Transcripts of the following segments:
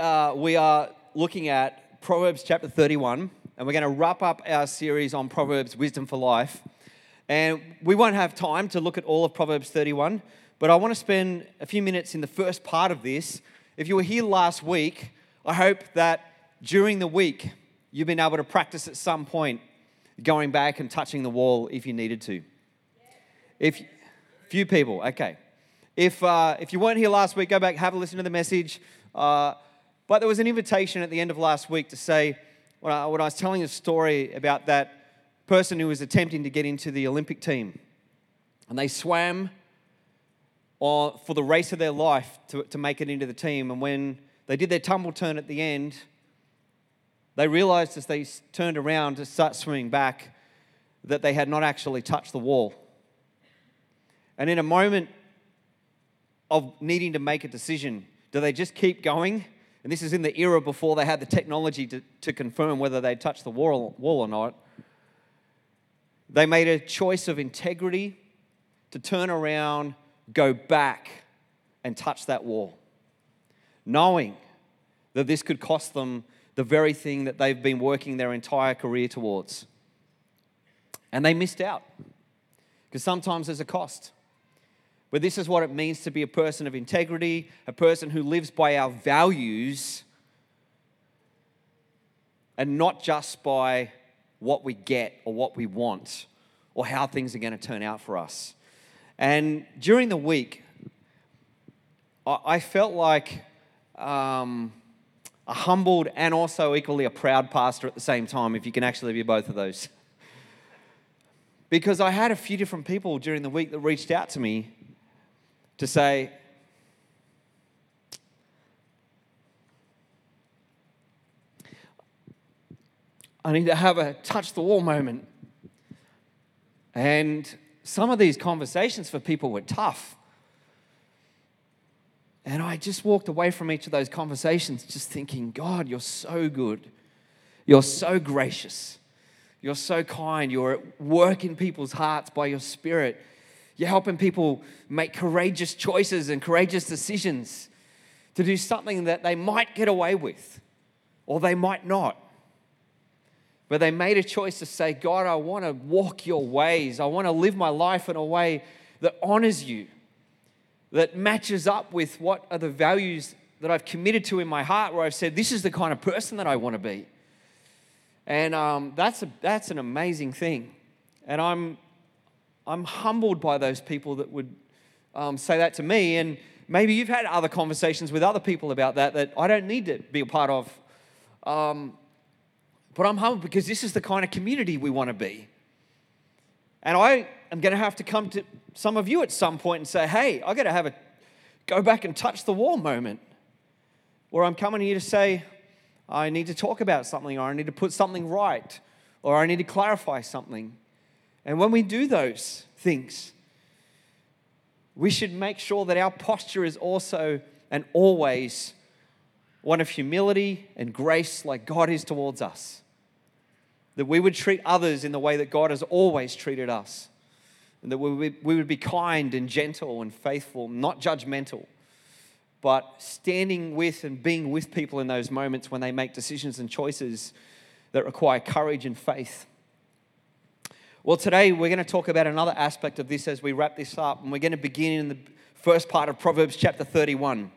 uh, we are looking at Proverbs chapter 31, and we're going to wrap up our series on Proverbs Wisdom for Life. And we won't have time to look at all of Proverbs 31, but I want to spend a few minutes in the first part of this. If you were here last week, I hope that during the week you've been able to practice at some point going back and touching the wall if you needed to. If few people, okay. If uh, if you weren't here last week, go back have a listen to the message. Uh, but there was an invitation at the end of last week to say when I, when I was telling a story about that person who was attempting to get into the Olympic team. And they swam for the race of their life to, to make it into the team. And when they did their tumble turn at the end, they realized as they turned around to start swimming back that they had not actually touched the wall. And in a moment of needing to make a decision, do they just keep going? And this is in the era before they had the technology to, to confirm whether they touched the wall, wall or not. They made a choice of integrity to turn around, go back, and touch that wall, knowing that this could cost them the very thing that they've been working their entire career towards. And they missed out because sometimes there's a cost. But this is what it means to be a person of integrity, a person who lives by our values and not just by what we get or what we want or how things are going to turn out for us. And during the week, I felt like um, a humbled and also equally a proud pastor at the same time, if you can actually be both of those. Because I had a few different people during the week that reached out to me to say, I need to have a touch the wall moment. And some of these conversations for people were tough. And I just walked away from each of those conversations just thinking, God, you're so good. You're so gracious. You're so kind. You're at work in people's hearts by your spirit. You're helping people make courageous choices and courageous decisions to do something that they might get away with or they might not. But they made a choice to say, God, I want to walk your ways. I want to live my life in a way that honors you, that matches up with what are the values that I've committed to in my heart, where I've said, this is the kind of person that I want to be. And um, that's, a, that's an amazing thing. And I'm, I'm humbled by those people that would um, say that to me. And maybe you've had other conversations with other people about that that I don't need to be a part of. Um, but I'm humbled because this is the kind of community we want to be. And I am going to have to come to some of you at some point and say, hey, I got to have a go back and touch the wall moment. where I'm coming here to say, I need to talk about something, or I need to put something right, or I need to clarify something. And when we do those things, we should make sure that our posture is also and always one of humility and grace like God is towards us. That we would treat others in the way that God has always treated us. And that we would be kind and gentle and faithful, not judgmental, but standing with and being with people in those moments when they make decisions and choices that require courage and faith. Well, today we're going to talk about another aspect of this as we wrap this up, and we're going to begin in the first part of Proverbs chapter 31.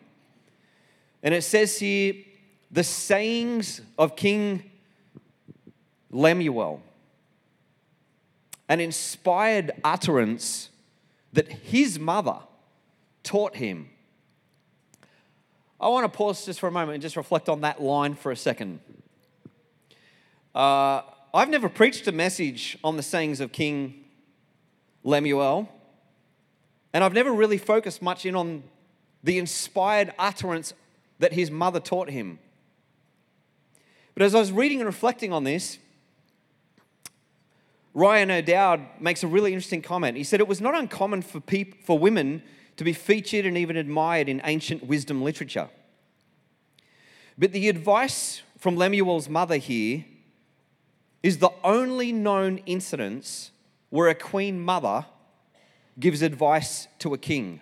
And it says here, the sayings of King Lemuel, an inspired utterance that his mother taught him. I want to pause just for a moment and just reflect on that line for a second. Uh, I've never preached a message on the sayings of King Lemuel, and I've never really focused much in on the inspired utterance that his mother taught him. But as I was reading and reflecting on this, Ryan O'Dowd makes a really interesting comment. He said it was not uncommon for, people, for women to be featured and even admired in ancient wisdom literature. But the advice from Lemuel's mother here is the only known incidence where a queen mother gives advice to a king.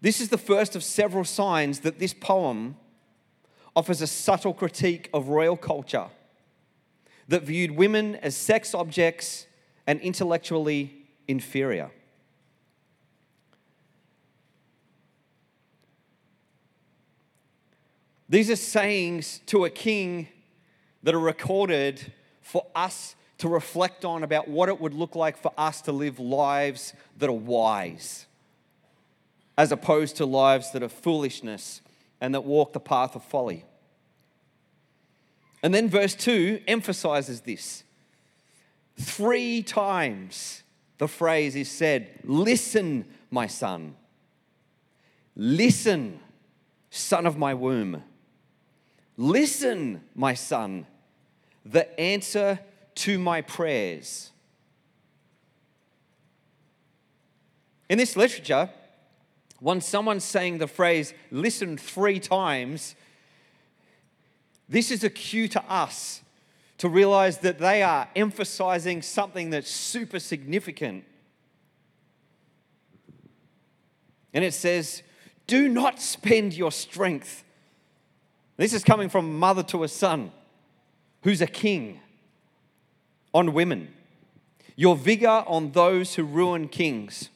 This is the first of several signs that this poem offers a subtle critique of royal culture that viewed women as sex objects and intellectually inferior. These are sayings to a king that are recorded for us to reflect on about what it would look like for us to live lives that are wise, as opposed to lives that are foolishness and that walk the path of folly. And then verse 2 emphasizes this. Three times the phrase is said, Listen, my son. Listen, son of my womb. Listen, my son, the answer to my prayers. In this literature, when someone's saying the phrase listen three times, this is a cue to us to realize that they are emphasizing something that's super significant. And it says, Do not spend your strength. This is coming from mother to a son who's a king on women, your vigor on those who ruin kings.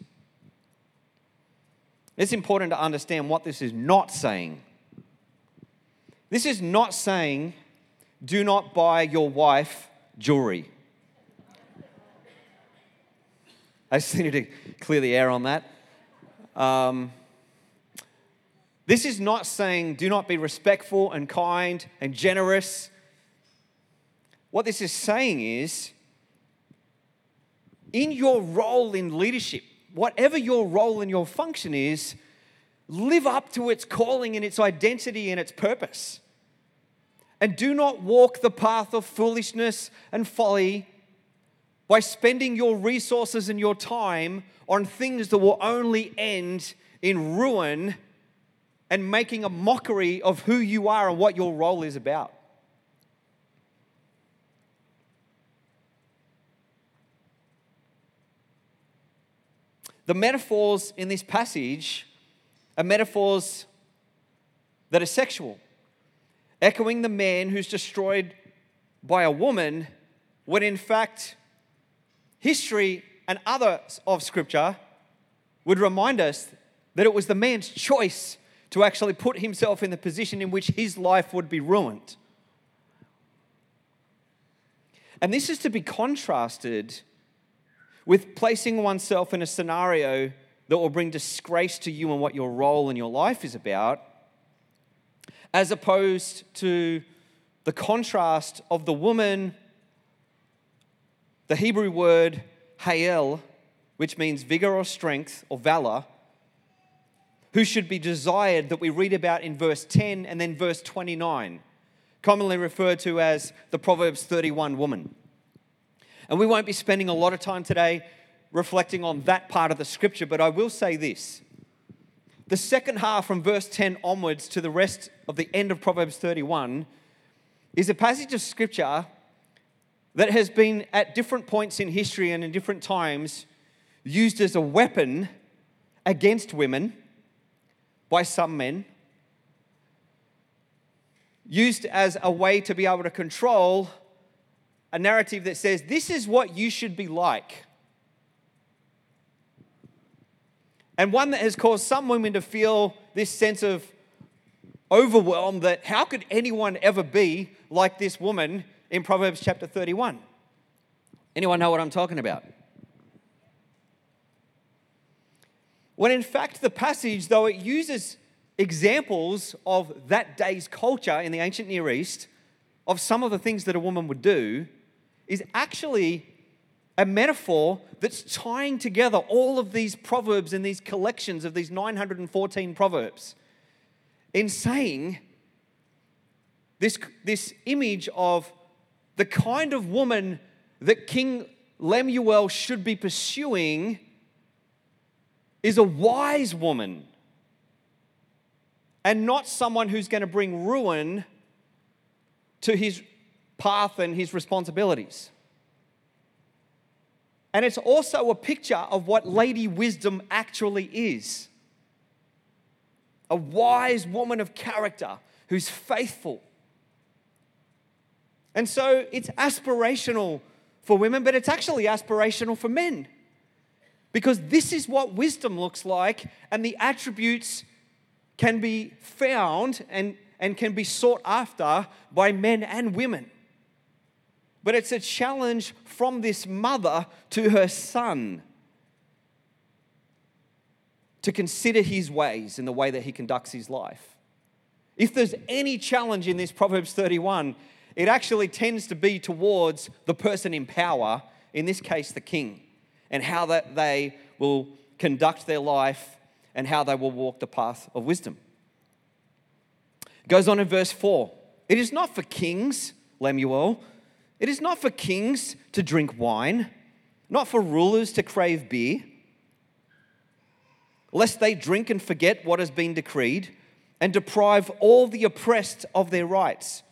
It's important to understand what this is not saying. This is not saying, do not buy your wife jewelry. I just needed to clear the air on that. Um, this is not saying do not be respectful and kind and generous. What this is saying is, in your role in leadership, whatever your role and your function is, live up to its calling and its identity and its purpose. And do not walk the path of foolishness and folly by spending your resources and your time on things that will only end in ruin and making a mockery of who you are and what your role is about. The metaphors in this passage are metaphors that are sexual, echoing the man who's destroyed by a woman, when in fact, history and others of Scripture would remind us that it was the man's choice to actually put himself in the position in which his life would be ruined. And this is to be contrasted with placing oneself in a scenario that will bring disgrace to you and what your role in your life is about, as opposed to the contrast of the woman, the Hebrew word hael, which means vigor or strength or valor, who should be desired that we read about in verse 10 and then verse 29, commonly referred to as the Proverbs 31 woman. And we won't be spending a lot of time today reflecting on that part of the scripture, but I will say this. The second half from verse 10 onwards to the rest of the end of Proverbs 31 is a passage of scripture that has been at different points in history and in different times used as a weapon against women by some men, used as a way to be able to control a narrative that says, This is what you should be like. And one that has caused some women to feel this sense of overwhelm that how could anyone ever be like this woman in Proverbs chapter 31? Anyone know what I'm talking about? When in fact, the passage, though it uses examples of that day's culture in the ancient Near East, of some of the things that a woman would do, is actually a metaphor that's tying together all of these proverbs and these collections of these 914 proverbs in saying this, this image of the kind of woman that King Lemuel should be pursuing is a wise woman and not someone who's going to bring ruin to his path and his responsibilities. And it's also a picture of what Lady Wisdom actually is a wise woman of character who's faithful. And so it's aspirational for women, but it's actually aspirational for men. Because this is what wisdom looks like, and the attributes can be found and, and can be sought after by men and women. But it's a challenge from this mother to her son to consider his ways in the way that he conducts his life. If there's any challenge in this Proverbs 31, it actually tends to be towards the person in power, in this case, the king, and how that they will conduct their life and how they will walk the path of wisdom. It goes on in verse 4 It is not for kings, Lemuel, it is not for kings to drink wine, not for rulers to crave beer, lest they drink and forget what has been decreed and deprive all the oppressed of their rights.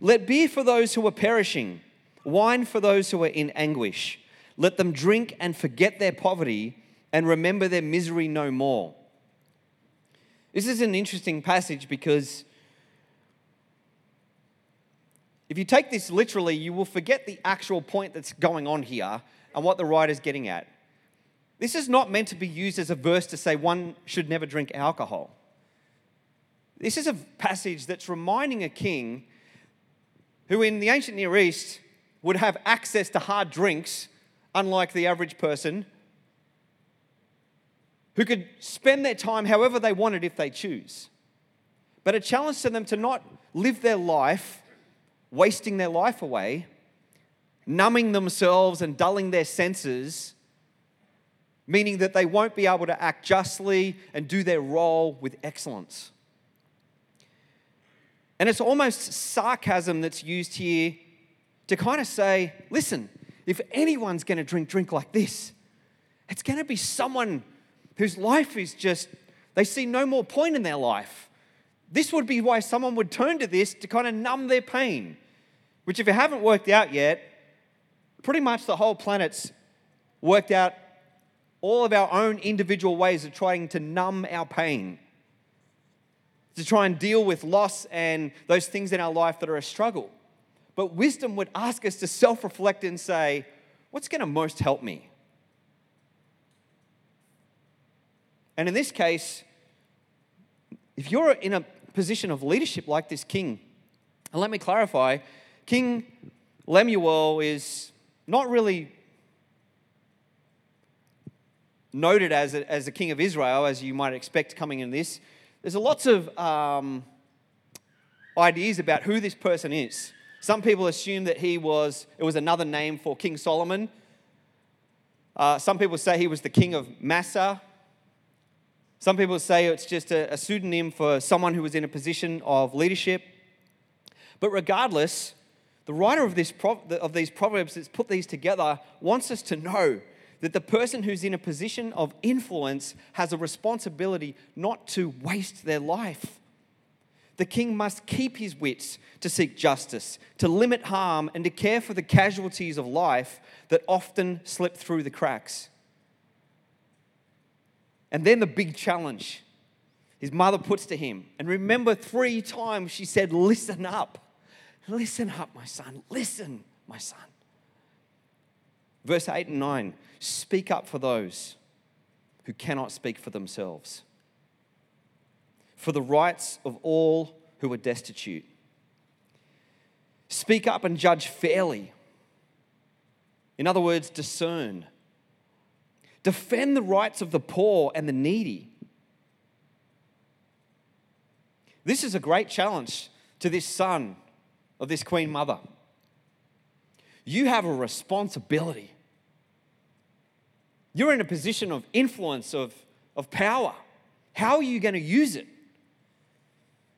Let beer for those who are perishing, wine for those who are in anguish. Let them drink and forget their poverty and remember their misery no more. This is an interesting passage because if you take this literally, you will forget the actual point that's going on here and what the writer's getting at. This is not meant to be used as a verse to say one should never drink alcohol. This is a passage that's reminding a king who, in the ancient Near East, would have access to hard drinks, unlike the average person, who could spend their time however they wanted if they choose. But a challenge to them to not live their life wasting their life away, numbing themselves and dulling their senses, meaning that they won't be able to act justly and do their role with excellence. And it's almost sarcasm that's used here to kind of say, listen, if anyone's going to drink drink like this, it's going to be someone whose life is just, they see no more point in their life. This would be why someone would turn to this to kind of numb their pain, which, if it haven't worked out yet, pretty much the whole planet's worked out all of our own individual ways of trying to numb our pain to try and deal with loss and those things in our life that are a struggle. But wisdom would ask us to self reflect and say, what's going to most help me? And in this case, if you're in a position of leadership like this king, and let me clarify, King Lemuel is not really noted as a, as a king of Israel, as you might expect coming in this. There's a lots of um, ideas about who this person is. Some people assume that he was, it was another name for King Solomon. Uh, some people say he was the king of Massa. Some people say it's just a, a pseudonym for someone who was in a position of leadership. But regardless, the writer of, this, of these proverbs that's put these together wants us to know that the person who's in a position of influence has a responsibility not to waste their life. The king must keep his wits to seek justice, to limit harm, and to care for the casualties of life that often slip through the cracks. And then the big challenge his mother puts to him. And remember, three times she said, Listen up. Listen up, my son. Listen, my son. Verse 8 and 9 speak up for those who cannot speak for themselves, for the rights of all who are destitute. Speak up and judge fairly. In other words, discern. Defend the rights of the poor and the needy. This is a great challenge to this son of this queen mother. You have a responsibility you're in a position of influence, of, of power. How are you going to use it?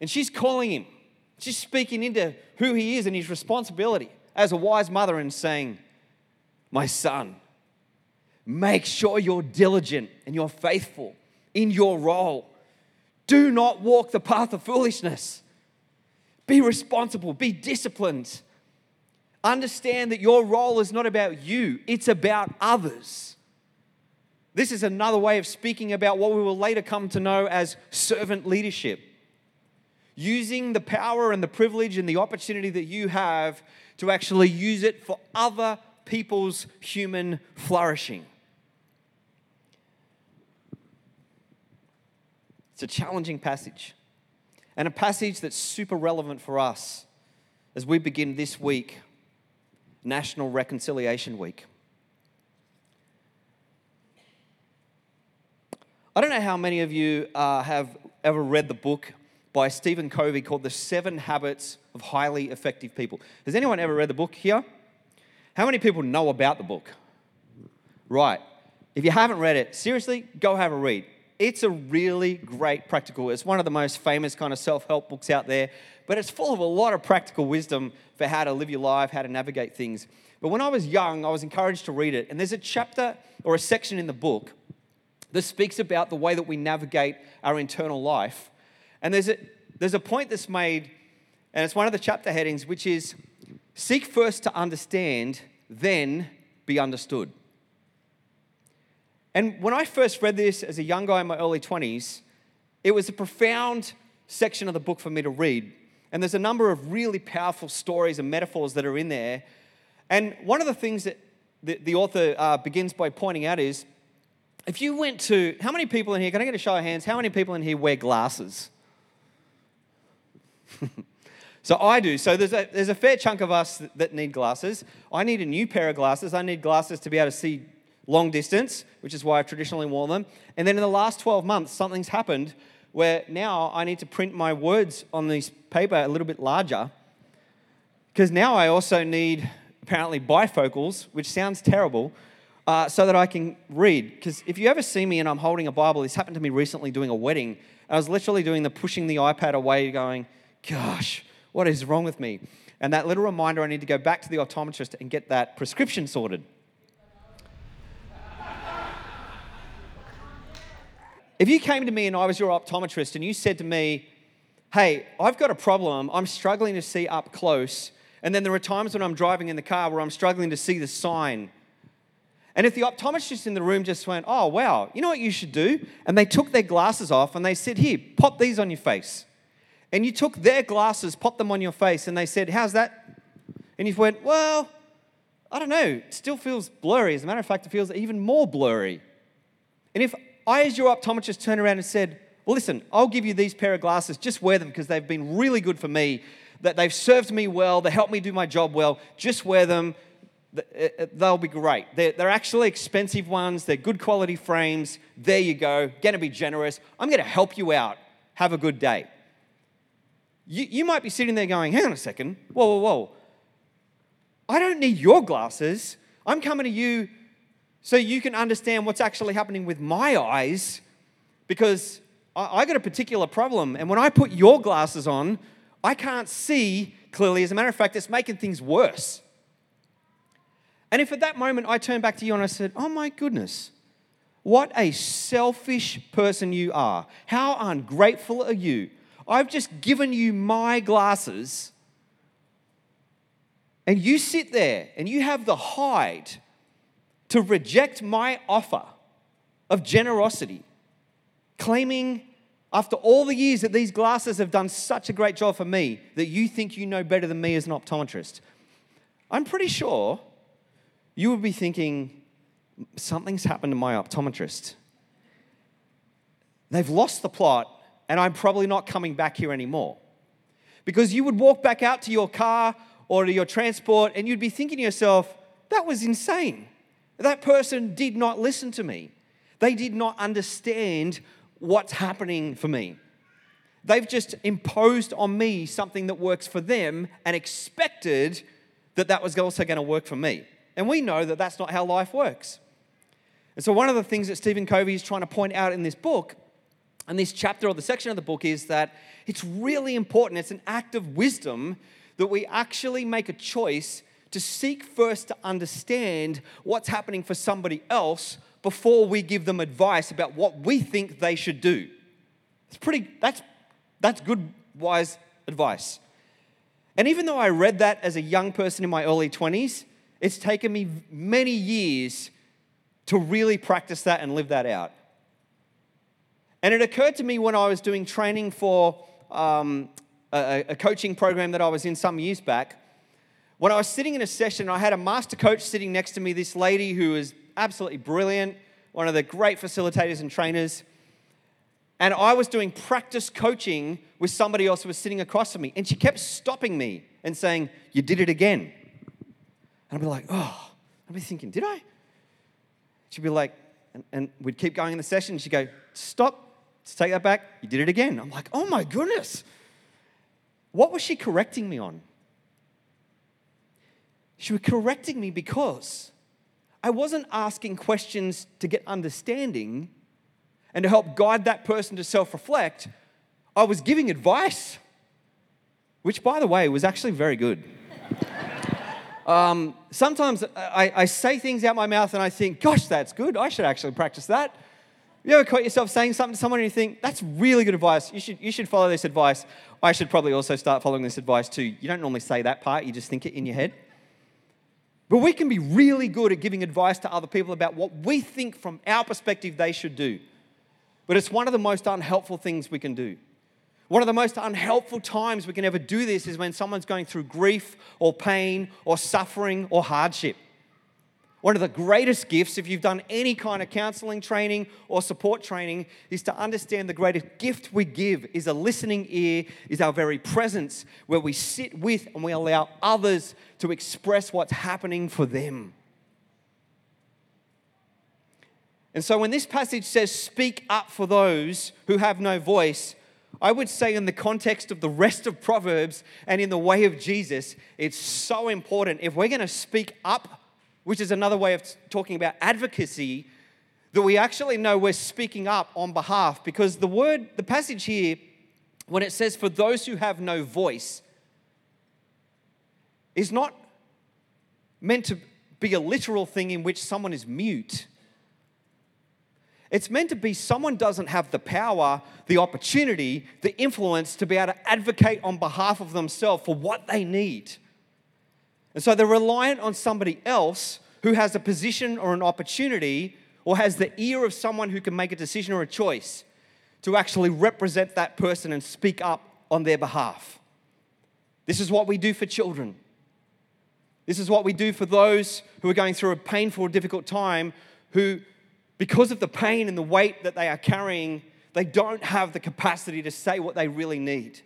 And she's calling him. She's speaking into who he is and his responsibility as a wise mother and saying, My son, make sure you're diligent and you're faithful in your role. Do not walk the path of foolishness. Be responsible, be disciplined. Understand that your role is not about you, it's about others. This is another way of speaking about what we will later come to know as servant leadership. using the power and the privilege and the opportunity that you have to actually use it for other people's human flourishing. It's a challenging passage, and a passage that's super relevant for us as we begin this week, National Reconciliation Week. I don't know how many of you uh, have ever read the book by Stephen Covey called The Seven Habits of Highly Effective People. Has anyone ever read the book here? How many people know about the book? Right. If you haven't read it, seriously, go have a read. It's a really great practical. It's one of the most famous kind of self-help books out there, but it's full of a lot of practical wisdom for how to live your life, how to navigate things. But when I was young, I was encouraged to read it, and there's a chapter or a section in the book that speaks about the way that we navigate our internal life. And there's a, there's a point that's made, and it's one of the chapter headings, which is seek first to understand, then be understood. And when I first read this as a young guy in my early 20s, it was a profound section of the book for me to read. And there's a number of really powerful stories and metaphors that are in there. And one of the things that the, the author uh, begins by pointing out is if you went to, how many people in here, can I get a show of hands? How many people in here wear glasses? so I do. So there's a, there's a fair chunk of us that need glasses. I need a new pair of glasses. I need glasses to be able to see long distance, which is why I've traditionally worn them. And then in the last 12 months, something's happened where now I need to print my words on this paper a little bit larger. Because now I also need apparently bifocals, which sounds terrible, uh, so that I can read. Because if you ever see me and I'm holding a Bible, this happened to me recently doing a wedding. I was literally doing the pushing the iPad away, going, gosh, what is wrong with me? And that little reminder I need to go back to the optometrist and get that prescription sorted. If you came to me and I was your optometrist and you said to me, hey, I've got a problem, I'm struggling to see up close, and then there are times when I'm driving in the car where I'm struggling to see the sign. And if the optometrist in the room just went, oh, wow, you know what you should do? And they took their glasses off and they said, here, pop these on your face. And you took their glasses, popped them on your face, and they said, how's that? And you went, well, I don't know, it still feels blurry. As a matter of fact, it feels even more blurry. And if I, as your optometrist, turned around and said, Well, listen, I'll give you these pair of glasses, just wear them because they've been really good for me, that they've served me well, they help me do my job well, just wear them. Uh, uh, they'll be great. They're, they're actually expensive ones, they're good quality frames. There you go. Gonna be generous. I'm gonna help you out. Have a good day. You, you might be sitting there going, Hang on a second. Whoa, whoa, whoa. I don't need your glasses. I'm coming to you so you can understand what's actually happening with my eyes because I, I got a particular problem. And when I put your glasses on, I can't see clearly. As a matter of fact, it's making things worse. And if at that moment I turned back to you and I said, Oh my goodness, what a selfish person you are. How ungrateful are you? I've just given you my glasses, and you sit there and you have the hide to reject my offer of generosity, claiming after all the years that these glasses have done such a great job for me that you think you know better than me as an optometrist, I'm pretty sure you would be thinking, something's happened to my optometrist. They've lost the plot, and I'm probably not coming back here anymore. Because you would walk back out to your car or to your transport, and you'd be thinking to yourself, that was insane. That person did not listen to me. They did not understand what's happening for me. They've just imposed on me something that works for them and expected that that was also going to work for me. And we know that that's not how life works. And so, one of the things that Stephen Covey is trying to point out in this book, and this chapter or the section of the book, is that it's really important. It's an act of wisdom that we actually make a choice to seek first to understand what's happening for somebody else before we give them advice about what we think they should do. It's pretty, that's, that's good, wise advice. And even though I read that as a young person in my early 20s, it's taken me many years to really practice that and live that out. And it occurred to me when I was doing training for um, a, a coaching program that I was in some years back. When I was sitting in a session, I had a master coach sitting next to me, this lady who was absolutely brilliant, one of the great facilitators and trainers. And I was doing practice coaching with somebody else who was sitting across from me. And she kept stopping me and saying, You did it again. And I'd be like, Oh, I'd be thinking, Did I? She'd be like, and, and we'd keep going in the session. She'd go, Stop, let's take that back. You did it again. I'm like, Oh my goodness. What was she correcting me on? She was correcting me because I wasn't asking questions to get understanding and to help guide that person to self reflect. I was giving advice, which, by the way, was actually very good. um, sometimes I, I, say things out my mouth and I think, gosh, that's good. I should actually practice that. You ever caught yourself saying something to someone and you think, that's really good advice. You should, you should follow this advice. I should probably also start following this advice too. You don't normally say that part, you just think it in your head. But we can be really good at giving advice to other people about what we think from our perspective they should do. But it's one of the most unhelpful things we can do. One of the most unhelpful times we can ever do this is when someone's going through grief or pain or suffering or hardship. One of the greatest gifts, if you've done any kind of counseling training or support training, is to understand the greatest gift we give is a listening ear, is our very presence, where we sit with and we allow others to express what's happening for them. And so when this passage says, speak up for those who have no voice, I would say, in the context of the rest of Proverbs and in the way of Jesus, it's so important. If we're going to speak up which is another way of talking about advocacy, that we actually know we're speaking up on behalf because the word, the passage here, when it says for those who have no voice, is not meant to be a literal thing in which someone is mute. It's meant to be someone doesn't have the power, the opportunity, the influence to be able to advocate on behalf of themselves for what they need. And so they're reliant on somebody else who has a position or an opportunity or has the ear of someone who can make a decision or a choice to actually represent that person and speak up on their behalf. This is what we do for children. This is what we do for those who are going through a painful difficult time who, because of the pain and the weight that they are carrying, they don't have the capacity to say what they really need.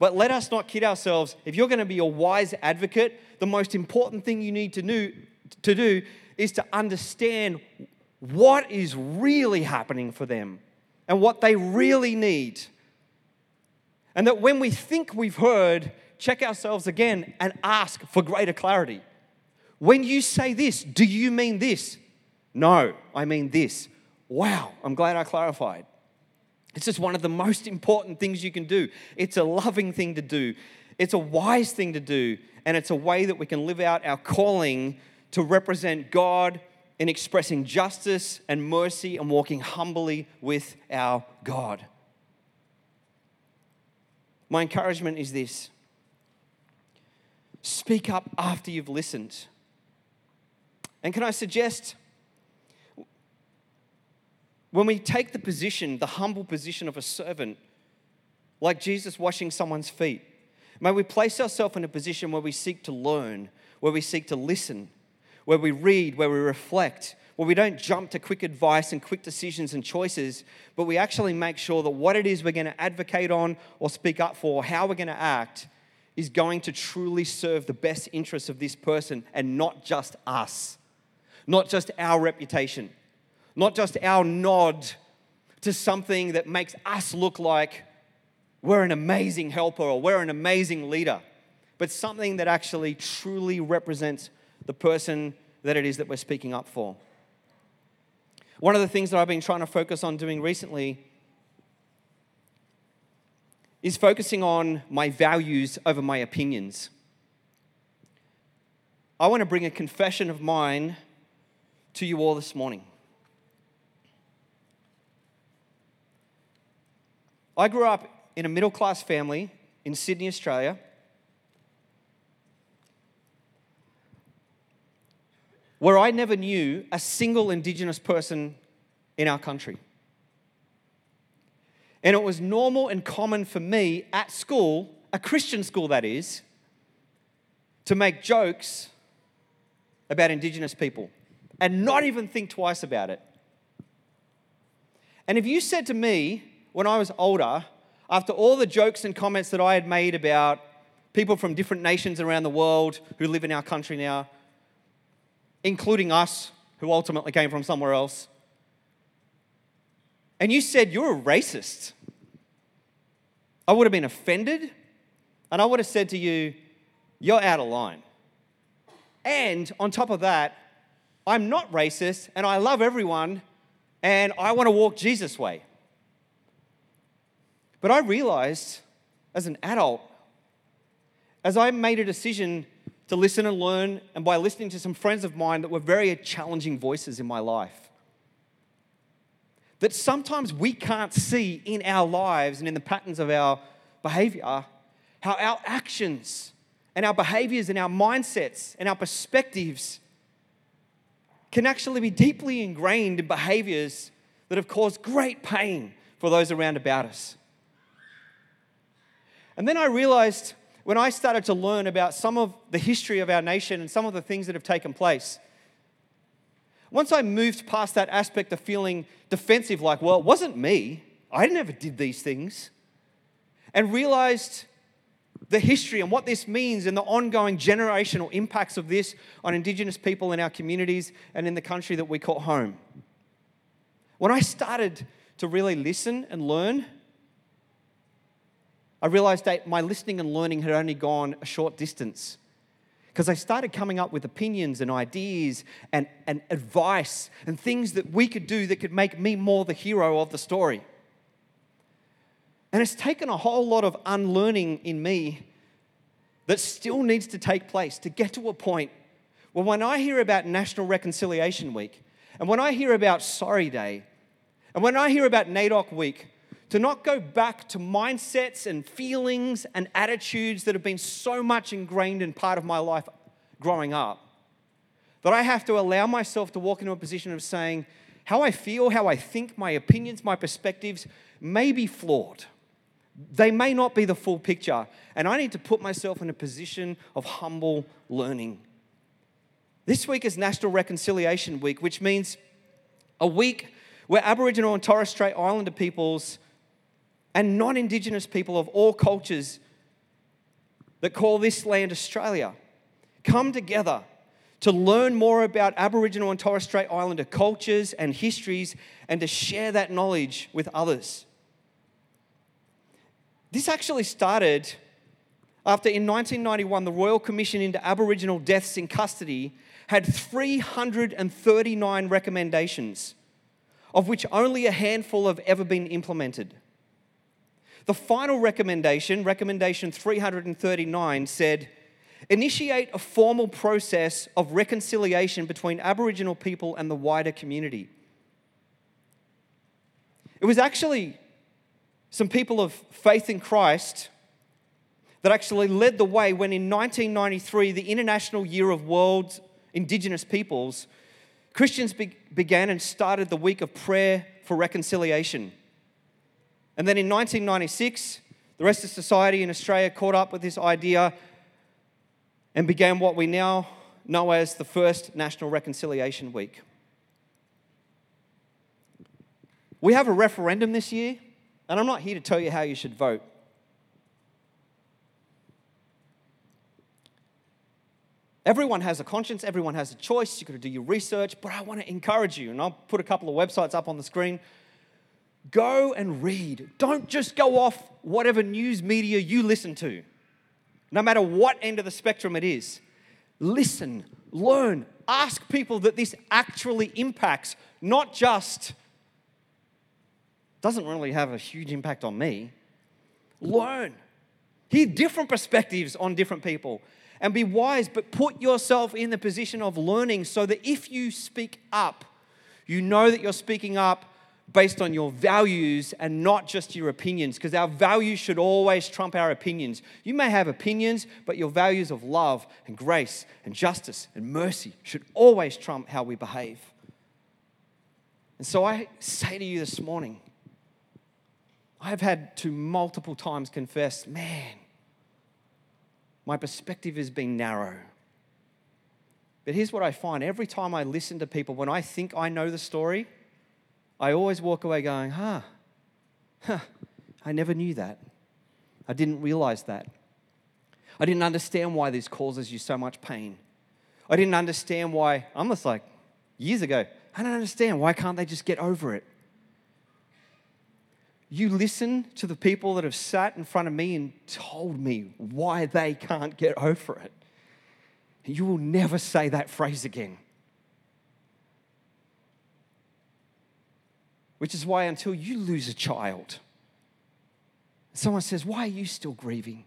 But let us not kid ourselves. If you're going to be a wise advocate, the most important thing you need to do, to do is to understand what is really happening for them and what they really need. And that when we think we've heard, check ourselves again and ask for greater clarity. When you say this, do you mean this? No, I mean this. Wow, I'm glad I clarified. It's just one of the most important things you can do. It's a loving thing to do, it's a wise thing to do, and it's a way that we can live out our calling to represent God in expressing justice and mercy and walking humbly with our God. My encouragement is this speak up after you've listened. And can I suggest when we take the position, the humble position of a servant, like Jesus washing someone's feet, may we place ourselves in a position where we seek to learn, where we seek to listen, where we read, where we reflect, where we don't jump to quick advice and quick decisions and choices, but we actually make sure that what it is we're going to advocate on or speak up for, how we're going to act, is going to truly serve the best interests of this person and not just us, not just our reputation not just our nod to something that makes us look like we're an amazing helper or we're an amazing leader, but something that actually truly represents the person that it is that we're speaking up for. One of the things that I've been trying to focus on doing recently is focusing on my values over my opinions. I want to bring a confession of mine to you all this morning. I grew up in a middle class family in Sydney, Australia. Where I never knew a single Indigenous person in our country. And it was normal and common for me at school, a Christian school that is, to make jokes about Indigenous people and not even think twice about it. And if you said to me when I was older, after all the jokes and comments that I had made about people from different nations around the world who live in our country now, including us, who ultimately came from somewhere else, and you said you're a racist, I would have been offended and I would have said to you, You're out of line. And on top of that, I'm not racist and I love everyone and I want to walk Jesus' way. But I realized as an adult, as I made a decision to listen and learn, and by listening to some friends of mine that were very challenging voices in my life, that sometimes we can't see in our lives and in the patterns of our behavior how our actions and our behaviors and our mindsets and our perspectives can actually be deeply ingrained in behaviors that have caused great pain for those around about us. And then I realized when I started to learn about some of the history of our nation and some of the things that have taken place, once I moved past that aspect of feeling defensive, like, well, it wasn't me, I never did these things, and realized the history and what this means and the ongoing generational impacts of this on Indigenous people in our communities and in the country that we call home. When I started to really listen and learn, I realized that my listening and learning had only gone a short distance because I started coming up with opinions and ideas and, and advice and things that we could do that could make me more the hero of the story. And it's taken a whole lot of unlearning in me that still needs to take place to get to a point where when I hear about National Reconciliation Week, and when I hear about Sorry Day, and when I hear about NAIDOC Week, to not go back to mindsets and feelings and attitudes that have been so much ingrained in part of my life growing up, that I have to allow myself to walk into a position of saying, how I feel, how I think, my opinions, my perspectives may be flawed. They may not be the full picture. And I need to put myself in a position of humble learning. This week is National Reconciliation Week, which means a week where Aboriginal and Torres Strait Islander peoples and non Indigenous people of all cultures that call this land Australia come together to learn more about Aboriginal and Torres Strait Islander cultures and histories and to share that knowledge with others. This actually started after in 1991 the Royal Commission into Aboriginal Deaths in Custody had 339 recommendations, of which only a handful have ever been implemented. The final recommendation, recommendation 339, said initiate a formal process of reconciliation between Aboriginal people and the wider community. It was actually some people of faith in Christ that actually led the way when in 1993, the International Year of World Indigenous Peoples, Christians be- began and started the week of prayer for reconciliation. And then in 1996, the rest of society in Australia caught up with this idea and began what we now know as the first National Reconciliation Week. We have a referendum this year, and I'm not here to tell you how you should vote. Everyone has a conscience, everyone has a choice. You've got to do your research, but I want to encourage you, and I'll put a couple of websites up on the screen. Go and read. Don't just go off whatever news media you listen to, no matter what end of the spectrum it is. Listen, learn, ask people that this actually impacts, not just doesn't really have a huge impact on me. Learn. Hear different perspectives on different people and be wise, but put yourself in the position of learning so that if you speak up, you know that you're speaking up based on your values and not just your opinions, because our values should always trump our opinions. You may have opinions, but your values of love and grace and justice and mercy should always trump how we behave. And so I say to you this morning I've had to multiple times confess, man, my perspective has been narrow. But here's what I find every time I listen to people, when I think I know the story, I always walk away going, huh, huh, I never knew that. I didn't realize that. I didn't understand why this causes you so much pain. I didn't understand why, I'm just like years ago, I don't understand. Why can't they just get over it? You listen to the people that have sat in front of me and told me why they can't get over it. You will never say that phrase again. Which is why, until you lose a child, someone says, Why are you still grieving?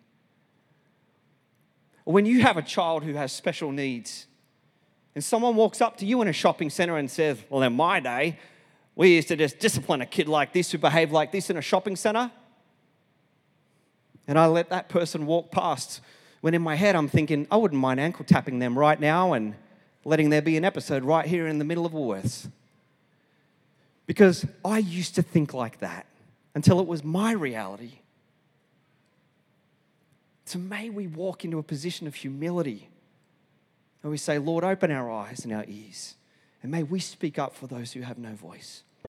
Or when you have a child who has special needs, and someone walks up to you in a shopping center and says, Well, in my day, we used to just discipline a kid like this who behaved like this in a shopping center. And I let that person walk past when in my head I'm thinking, I wouldn't mind ankle tapping them right now and letting there be an episode right here in the middle of Woolworths. Because I used to think like that until it was my reality. So may we walk into a position of humility and we say, Lord, open our eyes and our ears. And may we speak up for those who have no voice.